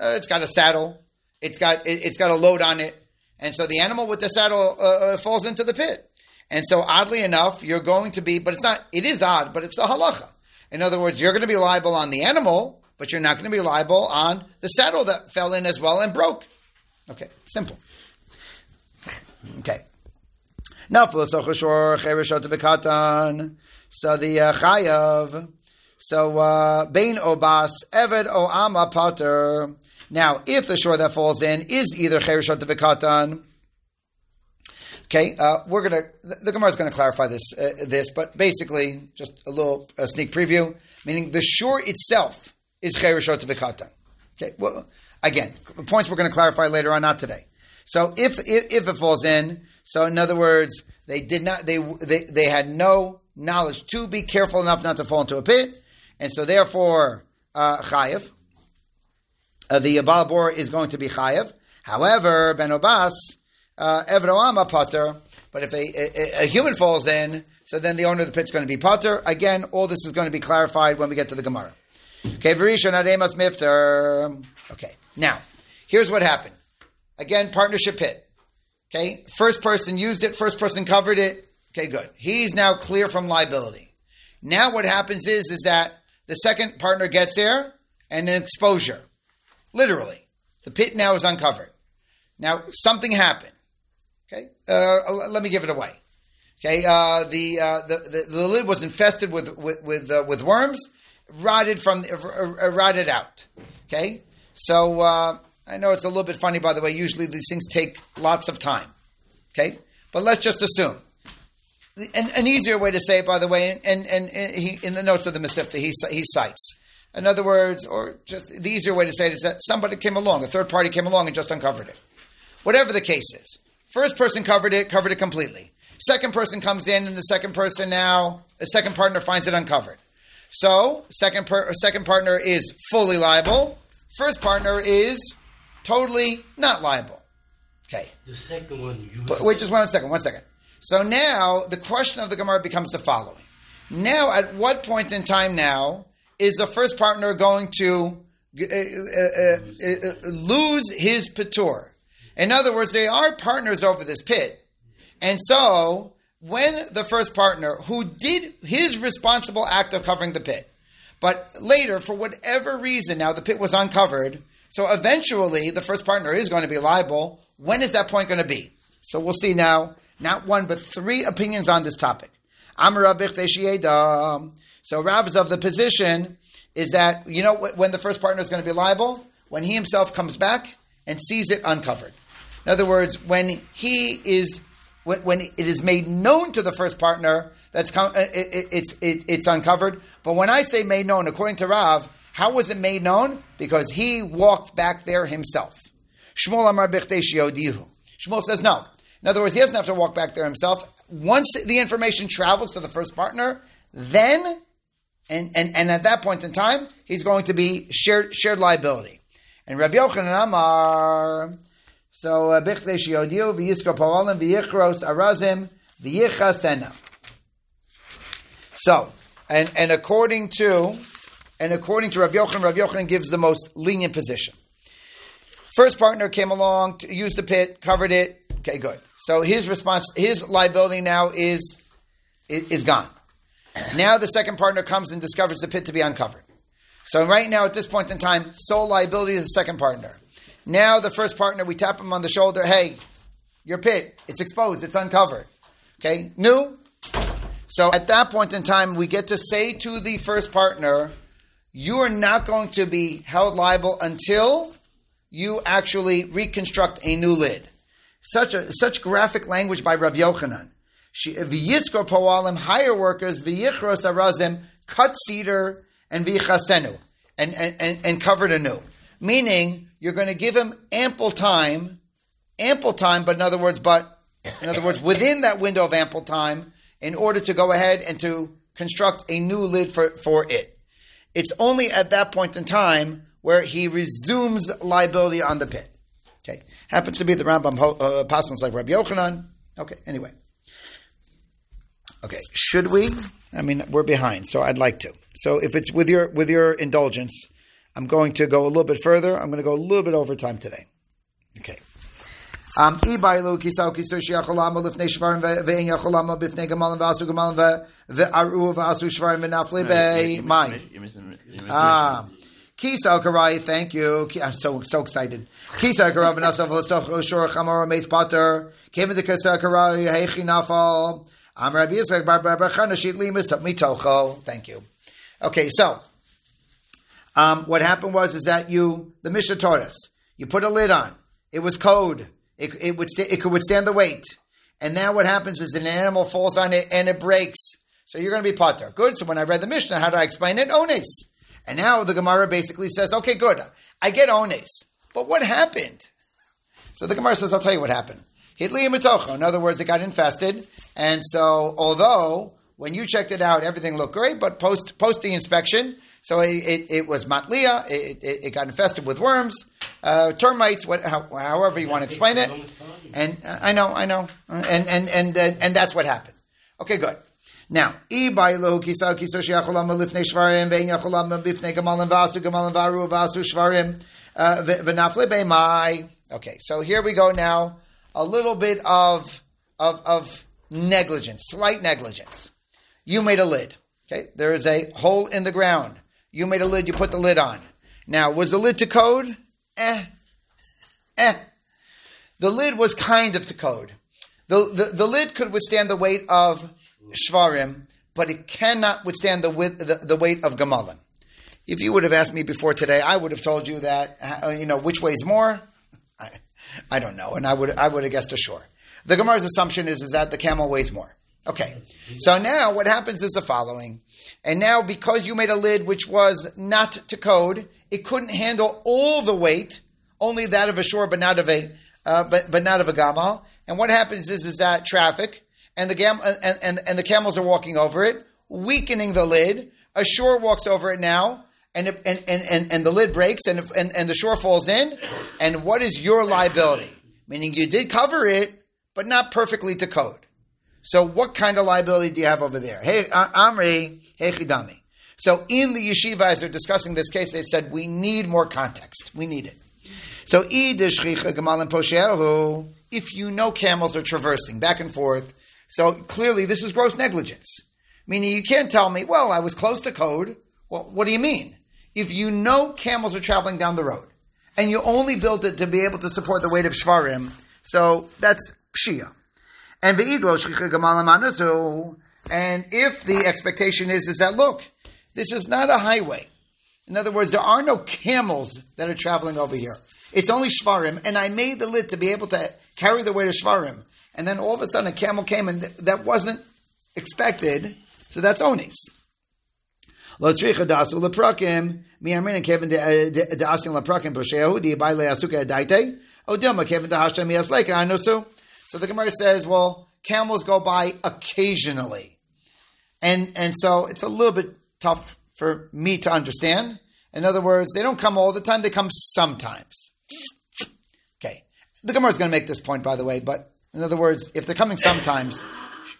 uh, it's got a saddle, it's got it, has got a load on it, and so the animal with the saddle uh, uh, falls into the pit. And so, oddly enough, you're going to be, but it's not, it is odd, but it's the halacha. In other words, you're going to be liable on the animal, but you're not going to be liable on the saddle that fell in as well and broke. Okay, simple. Okay. Now, so the uh, chayav, so uh, bain obas eved o ama pater. Now, if the shor that falls in is either Cherishat Vikatan, okay, uh, we're gonna the, the Gemara is going to clarify this uh, this, but basically, just a little sneak preview, meaning the shor itself is Cherishat Vikatan. Okay, well, again, points we're going to clarify later on, not today. So if, if if it falls in, so in other words, they did not they they they had no knowledge to be careful enough not to fall into a pit, and so therefore uh, chayiv uh, the Balbor is going to be chayev. However, Ben Obas, uh, Evroama patur. But if a, a, a, human falls in, so then the owner of the pit is going to be patur. Again, all this is going to be clarified when we get to the Gemara. Okay, Varishon Ademas. Okay, now, here's what happened. Again, partnership pit. Okay, first person used it, first person covered it. Okay, good. He's now clear from liability. Now what happens is, is that the second partner gets there and an exposure. Literally. The pit now is uncovered. Now, something happened. Okay, uh, let me give it away. Okay, uh, the, uh, the, the the lid was infested with with with, uh, with worms, rotted from uh, rotted out. Okay, so uh, I know it's a little bit funny, by the way. Usually these things take lots of time. Okay, but let's just assume. An, an easier way to say it, by the way, and, and, and he, in the notes of the Mesivta, he, he cites. In other words, or just the easier way to say it is that somebody came along, a third party came along and just uncovered it. Whatever the case is. First person covered it, covered it completely. Second person comes in, and the second person now, the second partner finds it uncovered. So, second per, second partner is fully liable. First partner is totally not liable. Okay. The second one But wait, just one second, one second. So now the question of the Gemara becomes the following. Now, at what point in time now is the first partner going to uh, uh, uh, lose his patur? In other words, they are partners over this pit. And so, when the first partner, who did his responsible act of covering the pit, but later, for whatever reason, now the pit was uncovered, so eventually the first partner is going to be liable. When is that point going to be? So we'll see now, not one, but three opinions on this topic. So Rav is of the position is that, you know, when the first partner is going to be liable? When he himself comes back and sees it uncovered. In other words, when he is when, when it is made known to the first partner, that's uh, it, it, it's it, it's uncovered. But when I say made known, according to Rav, how was it made known? Because he walked back there himself. Shmuel Amar Shmuel says no. In other words, he doesn't have to walk back there himself. Once the information travels to the first partner, then and, and, and at that point in time, he's going to be shared shared liability. And Rav Yochanan Amar so uh, bichdei shiodiu v'yiskor parolim v'yichros arazim v'yichasena. So, and and according to and according to Rav Yochanan, Rav Yochanan gives the most lenient position. First partner came along, to use the pit, covered it. Okay, good. So his response, his liability now is is gone. Now the second partner comes and discovers the pit to be uncovered. So right now, at this point in time, sole liability is the second partner. Now the first partner, we tap him on the shoulder. Hey, your pit, it's exposed, it's uncovered. Okay, new. So at that point in time, we get to say to the first partner, you are not going to be held liable until you actually reconstruct a new lid. Such a such graphic language by Rav Yochanan. V'yiskor poalim, hire workers, v'yichros arazim, cut cedar, and v'yichasenu, and, and, and, covered anew. Meaning, you're going to give him ample time, ample time, but in other words, but in other words, within that window of ample time, in order to go ahead and to construct a new lid for, for it. It's only at that point in time where he resumes liability on the pit. Okay, happens to be the Rambam uh, apostles like Rabbi Yochanan. Okay, anyway. Okay, should we? I mean, we're behind, so I'd like to. So if it's with your with your indulgence, I'm going to go a little bit further. I'm going to go a little bit over time today. Okay. Um, ibailu kisau kisur shiacholama lifnei shvarim ve'en yacholama bifnei gemalim v'asu gemalim ve'aru v'asu shvarim v'nafli be mai. Ah. Kisau karai, thank you. I'm so so excited. Kisau karai v'nasav l'soch l'shor chamor meis pater. Kevin de karai heichi nafal. Am Rabbi Yitzchak bar bar bar chanashit limas mitocho. Thank you. Okay, so um, what happened was is that you the Mishnah taught us. You put a lid on. It was code. It, it would st- it could withstand the weight. And now what happens is an animal falls on it and it breaks. So you're going to be patur. Good. So when I read the Mishnah, how do I explain it? Ones. And now the Gemara basically says, okay, good. I get ones. But what happened? So the Gemara says, I'll tell you what happened. Hitli mitocho. In other words, it got infested. And so although when you checked it out, everything looked great, but post post the inspection, so it, it, was matlia. It, it, it, got infested with worms, uh, termites, what, how, however you want to explain it. And uh, I know, I know, and and and uh, and that's what happened. Okay, good. Now, uh. Okay, so here we go now. A little bit of of of negligence, slight negligence. You made a lid. Okay, there is a hole in the ground. You made a lid. You put the lid on. Now, was the lid to code? Eh, eh. The lid was kind of to code. The, the, the lid could withstand the weight of shvarim, but it cannot withstand the, the, the weight of gamalin. If you would have asked me before today, I would have told you that, uh, you know, which weighs more? I, I don't know. And I would, I would have guessed a sure. The Gemara's assumption is, is that the camel weighs more. Okay. So now what happens is the following. And now because you made a lid which was not to code, it couldn't handle all the weight, only that of a shor, but not of a, uh, but, but not of a gamal. And what happens is, is that traffic and the gam- and, and, and the camels are walking over it, weakening the lid. A shor walks over it now, and and, and, and, and the lid breaks, and, and and the shor falls in. And what is your liability? Meaning you did cover it, but not perfectly to code. So what kind of liability do you have over there? Hey, Amri, hey Chidami. So in the yeshiva, as they're discussing this case, they said we need more context. We need it. So if you know camels are traversing back and forth, so clearly this is gross negligence. Meaning you can't tell me, well, I was close to code. Well, what do you mean? If you know camels are traveling down the road, and you only built it to be able to support the weight of shvarim, so that's pshia. And and if the expectation is is that look, this is not a highway. In other words, there are no camels that are traveling over here. It's only shvarim, and I made the lid to be able to carry the weight of shvarim. And then all of a sudden a camel came, and th- that wasn't expected. So that's onis. Lo So the Gemara says, well, camels go by occasionally. And, and so it's a little bit tough for me to understand. In other words, they don't come all the time, they come sometimes. Okay. The Gemara is going to make this point, by the way, but in other words, if they're coming sometimes,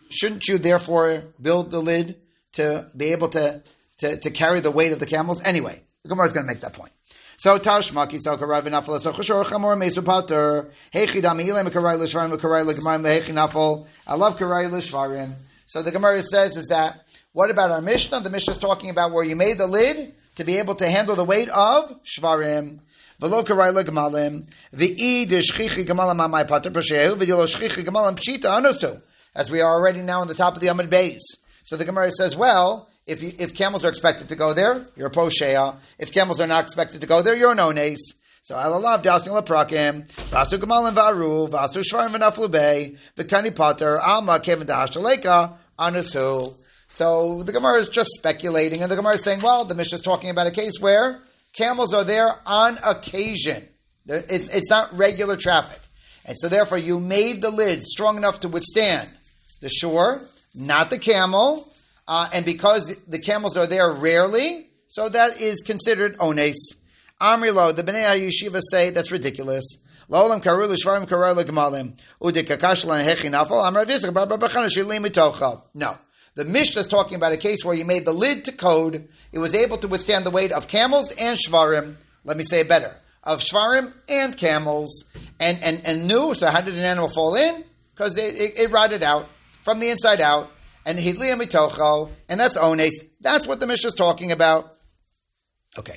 shouldn't you therefore build the lid to be able to, to, to carry the weight of the camels? Anyway, the Gemara is going to make that point. So Tashmaki so Karai V'Nafal So Chashor Chamor Mesu Pater Hechi Dami Ilem Karai L'Shvarim Karai L'Gemarim Hechi Nafal I love Karai L'Shvarim So the Gemara says is that what about our Mishnah? The Mishnah is talking about where you made the lid to be able to handle the weight of Shvarim. Karai L'Gemalim V'i Deshchichi Gemalim Amai Pater Peshehu V'yolo Shchichi Gemalim Pshita Anusu as we are already now on the top of the Amud Beis. So the Gemara says, well, if, you, if camels are expected to go there, you're a poshea. If camels are not expected to go there, you're a nones. So alalav dousing leprakim, vasu gamalin varu, vasu shvarim v'naflu bay, v'ktani patur, alma kevin dahashaleka, anasu. So the Gemara is just speculating, and the Gemara is saying, well, the Mishnah is talking about a case where camels are there on occasion. It's, it's not regular traffic. And so therefore you made the lid strong enough to withstand the shor, not the camel, uh, and because the camels are there rarely, so that is considered ones. Amri lo, the Bnei Yeshiva say that's ridiculous. La'olam karu l'shvarim karu l'gemalim. Udik kakash hechi nafal. Amar bar shilim mitocha. No. The Mishnah is talking about a case where you made the lid to code. It was able to withstand the weight of camels and shvarim. Let me say it better. Of shvarim and camels. And, and, and new, so how did an animal fall in? Because it, it, it rotted out from the inside out and hidliya mitocho, and that's ones. That's what the Mishnah is talking about. Okay.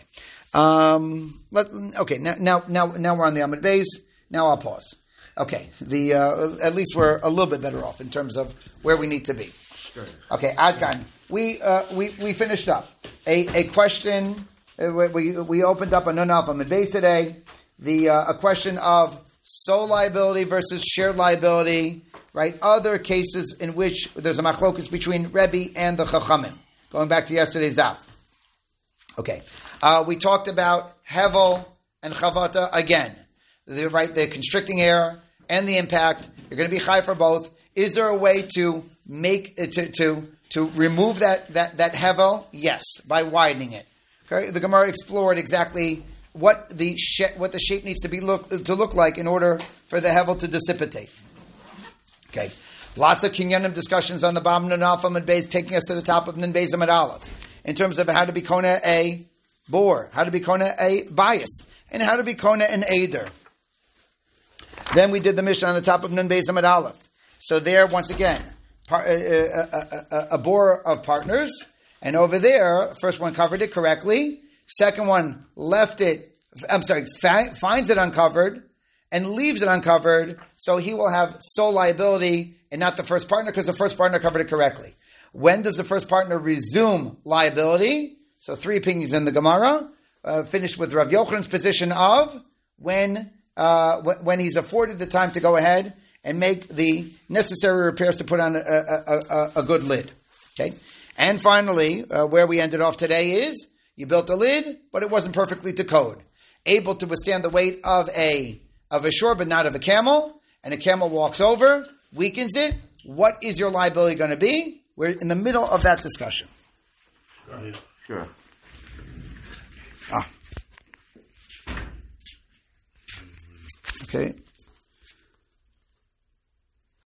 Um, let, okay, now, now, now, now we're on the Amud Beis. Now I'll pause. Okay, the uh, at least we're a little bit better off in terms of where we need to be. Okay, Adkan, we uh, we we finished up a a question. Uh, we we opened up a non alpha base today. The uh, a question of sole liability versus shared liability right? Other cases in which there's a machlokus between Rebbe and the Chachamim. Going back to yesterday's daf. Okay. Uh, we talked about Hevel and Chavata again. The, right, the constricting air and the impact. You're going to be high for both. Is there a way to make uh, to to to remove that that that Hevel? Yes, by widening it. Okay. The Gemara explored exactly what the what the shape needs to be look to look like in order for the Hevel to dissipate. Okay. Lots of kinyanim discussions on the bottom of Alpha and Beis, taking us to the top of Nun Beis and Aleph, in terms of how to be kona a bor, how to be kona a bayis, and how to be kona an aider. Then we did the mission on the top of Nun and Aleph. So there, once again, par, uh, uh, uh, a bor of partners, and over there, first one covered it correctly, second one left it. I'm sorry, fa- finds it uncovered and leaves it uncovered, so he will have sole liability and not the first partner because the first partner covered it correctly. When does the first partner resume liability? So three opinions in the Gemara. Uh, finished with Rav Yochanan's position of when uh, when he's afforded the time to go ahead and make the necessary repairs to put on a, a, a, a good lid. Okay, and finally, uh, where we ended off today is you built a lid, but it wasn't perfectly to code, able to withstand the weight of a of a shor, but not of a camel, and a camel walks over, weakens it. What is your liability going to be? We're in the middle of that discussion. Sure. Ah. Okay.